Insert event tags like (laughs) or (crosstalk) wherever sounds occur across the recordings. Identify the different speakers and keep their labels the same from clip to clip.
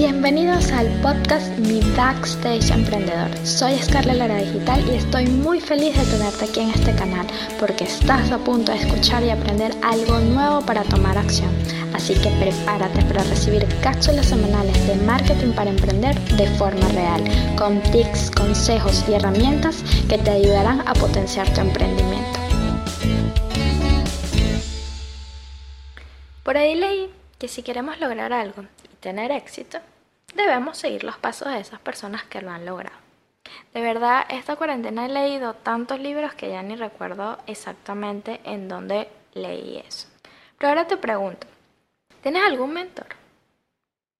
Speaker 1: Bienvenidos al podcast Mi Backstage Emprendedor. Soy Scarlett Lara Digital y estoy muy feliz de tenerte aquí en este canal porque estás a punto de escuchar y aprender algo nuevo para tomar acción. Así que prepárate para recibir cápsulas semanales de marketing para emprender de forma real, con tips, consejos y herramientas que te ayudarán a potenciar tu emprendimiento. Por ahí leí que si queremos lograr algo tener éxito, debemos seguir los pasos de esas personas que lo han logrado. De verdad, esta cuarentena he leído tantos libros que ya ni recuerdo exactamente en dónde leí eso. Pero ahora te pregunto, ¿tienes algún mentor?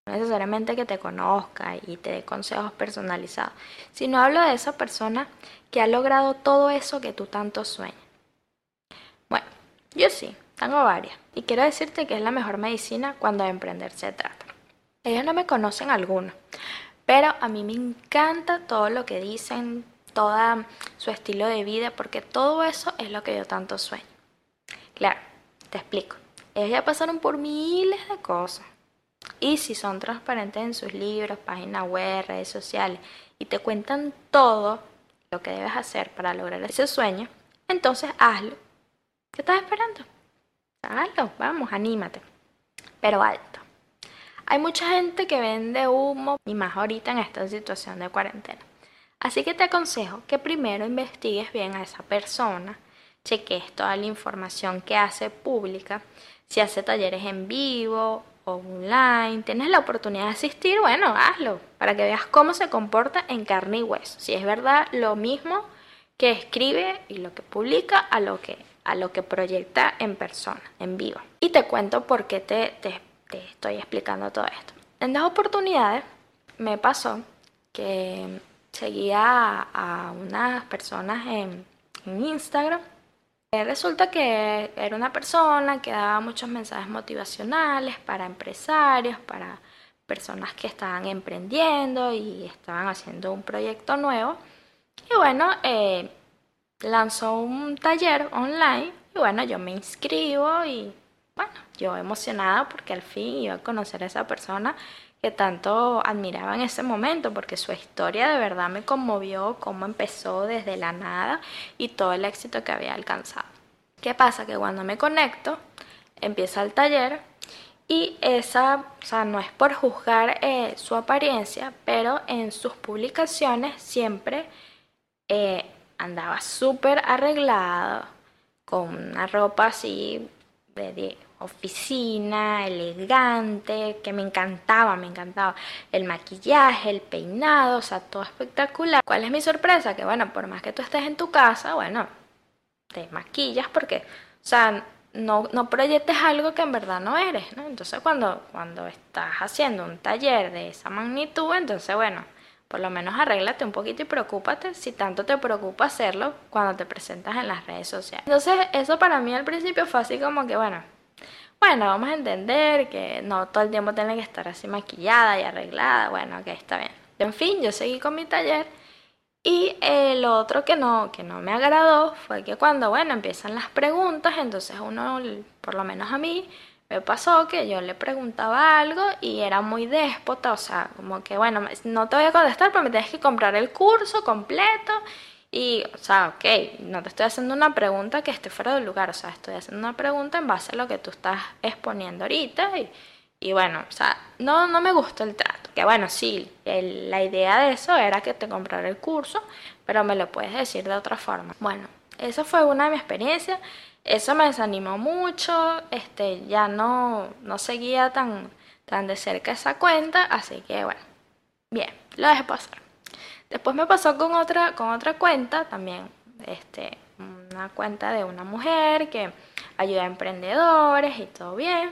Speaker 1: No necesariamente que te conozca y te dé consejos personalizados, sino hablo de esa persona que ha logrado todo eso que tú tanto sueñas. Bueno, yo sí, tengo varias. Y quiero decirte que es la mejor medicina cuando de emprender trata. Ellos no me conocen algunos, pero a mí me encanta todo lo que dicen, todo su estilo de vida, porque todo eso es lo que yo tanto sueño. Claro, te explico. Ellos ya pasaron por miles de cosas. Y si son transparentes en sus libros, páginas web, redes sociales, y te cuentan todo lo que debes hacer para lograr ese sueño, entonces hazlo. ¿Qué estás esperando? Hágalo, vamos, anímate. Pero alto. Hay mucha gente que vende humo y más ahorita en esta situación de cuarentena. Así que te aconsejo que primero investigues bien a esa persona, cheques toda la información que hace pública, si hace talleres en vivo o online, tienes la oportunidad de asistir, bueno, hazlo, para que veas cómo se comporta en carne y hueso. Si es verdad lo mismo que escribe y lo que publica a lo que a lo que proyecta en persona, en vivo. Y te cuento por qué te, te, estoy explicando todo esto. En dos oportunidades me pasó que seguía a, unas personas en, en Instagram. Resulta que era una persona que daba muchos mensajes motivacionales para empresarios, para personas que estaban emprendiendo y estaban haciendo un proyecto nuevo. Y bueno, eh, lanzó un taller online y bueno, yo me inscribo y bueno, yo emocionada porque al fin iba a conocer a esa persona que tanto admiraba en ese momento, porque su historia de verdad me conmovió, cómo empezó desde la nada y todo el éxito que había alcanzado. ¿Qué pasa? Que cuando me conecto, empieza el taller y esa, o sea, no es por juzgar eh, su apariencia, pero en sus publicaciones siempre eh, andaba súper arreglado, con una ropa así de, oficina, elegante, que me encantaba, me encantaba. El maquillaje, el peinado, o sea, todo espectacular. ¿Cuál es mi sorpresa? Que bueno, por más que tú estés en tu casa, bueno, te maquillas porque, o sea, no, no proyectes algo que en verdad no eres, ¿no? Entonces cuando, cuando estás haciendo un taller de esa magnitud, entonces bueno, por lo menos arréglate un poquito y preocúpate si tanto te preocupa hacerlo cuando te presentas en las redes sociales. Entonces, eso para mí al principio fue así como que, bueno, bueno, vamos a entender que no todo el tiempo tiene que estar así maquillada y arreglada. Bueno, ok, está bien. En fin, yo seguí con mi taller. Y eh, lo otro que no, que no me agradó fue que cuando, bueno, empiezan las preguntas, entonces uno, por lo menos a mí, me pasó que yo le preguntaba algo y era muy déspota, o sea, como que, bueno, no te voy a contestar, pero me tienes que comprar el curso completo. Y, o sea, ok, no te estoy haciendo una pregunta que esté fuera del lugar, o sea, estoy haciendo una pregunta en base a lo que tú estás exponiendo ahorita. Y, y bueno, o sea, no, no me gustó el trato. Que bueno, sí, la idea de eso era que te comprara el curso, pero me lo puedes decir de otra forma. Bueno, eso fue una de mis experiencias eso me desanimó mucho, este, ya no, no seguía tan, tan de cerca esa cuenta, así que bueno, bien, lo dejé pasar. Después me pasó con otra, con otra cuenta también, este, una cuenta de una mujer que ayuda a emprendedores y todo bien.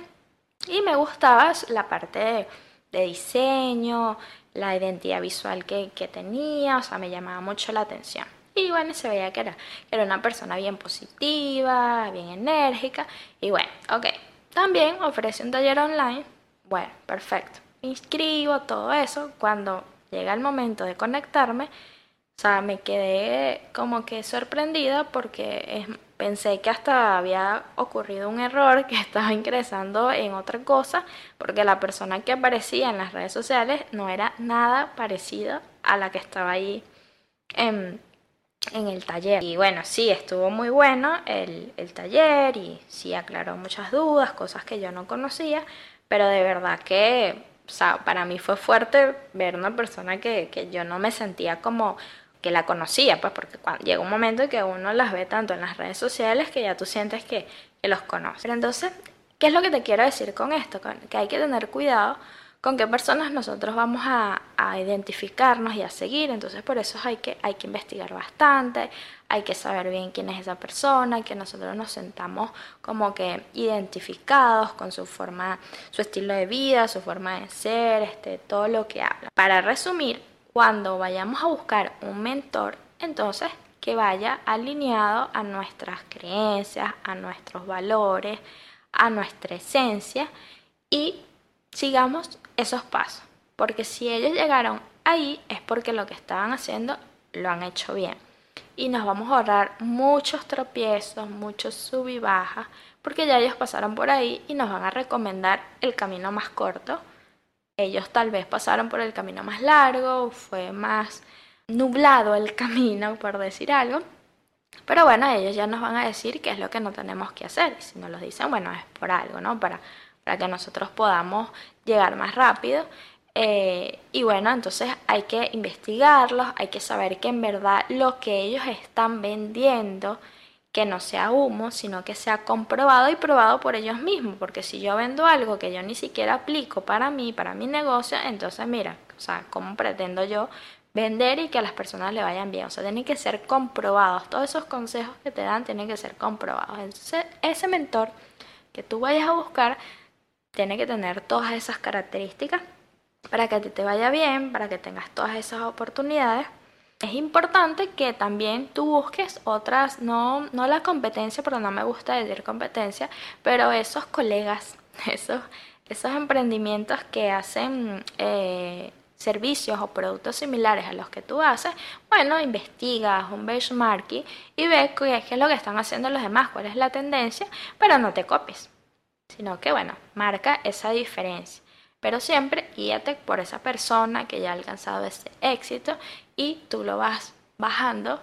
Speaker 1: Y me gustaba la parte de, diseño, la identidad visual que, que tenía, o sea, me llamaba mucho la atención. Y bueno, se veía que era, era una persona bien positiva, bien enérgica. Y bueno, ok. También ofrece un taller online. Bueno, perfecto. inscribo, todo eso. Cuando llega el momento de conectarme, o sea, me quedé como que sorprendida porque pensé que hasta había ocurrido un error, que (laughs) estaba ingresando en otra cosa, porque la persona que aparecía en las redes sociales no era nada parecida a la que estaba ahí en, el taller. Y bueno, sí, estuvo muy bueno el, taller y sí aclaró muchas dudas, cosas que yo no conocía, pero de verdad que, o sea, para mí fue fuerte ver una persona que, que yo no me sentía como que la conocía, pues porque cuando, llega un momento en que uno las ve tanto en las redes sociales que ya tú sientes que, los conoces. Pero entonces, ¿qué es lo que te quiero decir con esto? Que hay que tener cuidado con qué personas nosotros vamos a, identificarnos y a seguir. Entonces, por eso hay que, hay que investigar bastante, hay que saber bien quién es esa persona, que nosotros nos sentamos como que identificados con su forma, su estilo de vida, su forma de ser, este, todo lo que habla. Para resumir, cuando vayamos a buscar un mentor, entonces que vaya alineado a nuestras creencias, a nuestros valores, a nuestra esencia y sigamos esos pasos. Porque si ellos llegaron ahí es porque lo que estaban haciendo lo han hecho bien. Y nos vamos a ahorrar muchos tropiezos, muchos sub y bajas, porque ya ellos pasaron por ahí y nos van a recomendar el camino más corto ellos tal vez pasaron por el camino más largo, fue más nublado el (laughs) camino, por decir algo. Pero bueno, ellos ya nos van a decir qué es lo que no tenemos que hacer. Y si nos lo dicen, bueno, es por algo, ¿no? Para, para que nosotros podamos llegar más rápido. Eh, y bueno, entonces hay que investigarlos, hay que saber que en verdad lo que ellos están vendiendo que no sea humo, sino que sea comprobado y probado por ellos mismos, porque si yo vendo algo que yo ni siquiera aplico para mí, para mi negocio, entonces mira, o sea, ¿cómo pretendo yo vender y que a las personas le vayan bien? O sea, tienen que ser comprobados, todos esos consejos que te dan tienen que ser comprobados. Entonces, ese mentor que tú vayas a buscar tiene que tener todas esas características para que a ti te vaya bien, para que tengas todas esas oportunidades. Es importante que también tú busques otras, no, no la competencia, pero no me gusta decir competencia, pero esos colegas, (laughs) esos, esos emprendimientos que hacen eh, servicios o productos similares a los que tú haces, bueno, investigas un benchmarking y ves qué es lo que están haciendo los demás, cuál es la tendencia, pero no te copies, sino que, bueno, marca esa diferencia. Pero siempre guíate por esa persona que ya ha alcanzado ese éxito y tú lo vas bajando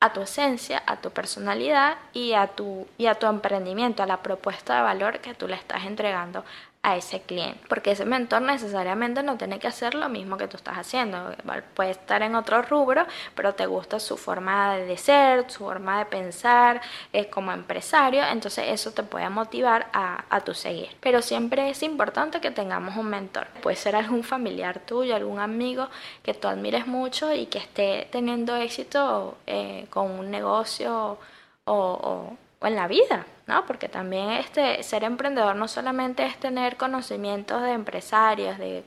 Speaker 1: a tu esencia, a tu personalidad y a tu, y a tu emprendimiento, a la propuesta de valor que tú le estás entregando a ese cliente. Porque ese mentor necesariamente no tiene que hacer lo mismo que tú estás haciendo. Puede estar en otro rubro, pero te gusta su forma de ser, su forma de pensar es como empresario. Entonces eso te puede motivar a, a tu seguir. Pero siempre es importante que tengamos un mentor. Puede ser algún familiar tuyo, algún amigo que tú admires mucho y que esté teniendo éxito eh, con un negocio o en la vida, ¿no? Porque también este, ser emprendedor no solamente es tener conocimientos de empresarios, de,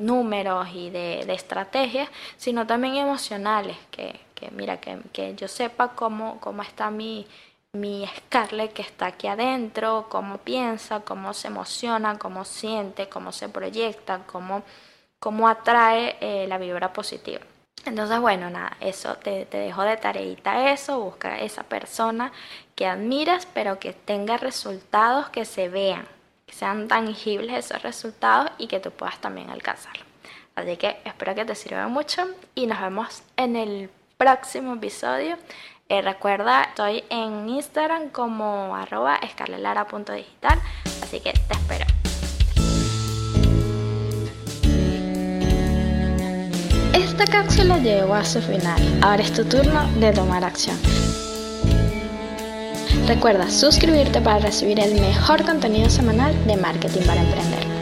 Speaker 1: números y de, estrategias, sino también emocionales, que, mira, que, yo sepa cómo, cómo está mi, mi Scarlett que está aquí adentro, cómo piensa, cómo se emociona, cómo siente, cómo se proyecta, cómo, cómo atrae eh, la vibra positiva. Entonces, bueno, nada, eso te, te dejo de tareita eso, busca esa persona que admiras, pero que tenga resultados que se vean, que sean tangibles esos resultados y que tú puedas también alcanzarlo. Así que espero que te sirva mucho y nos vemos en el próximo episodio. Eh, recuerda, estoy en Instagram como arroba escarlelara.digital, así que te espero. Cápsula llegó a su final. Ahora es tu turno de tomar acción. Recuerda suscribirte para recibir el mejor contenido semanal de marketing para emprender.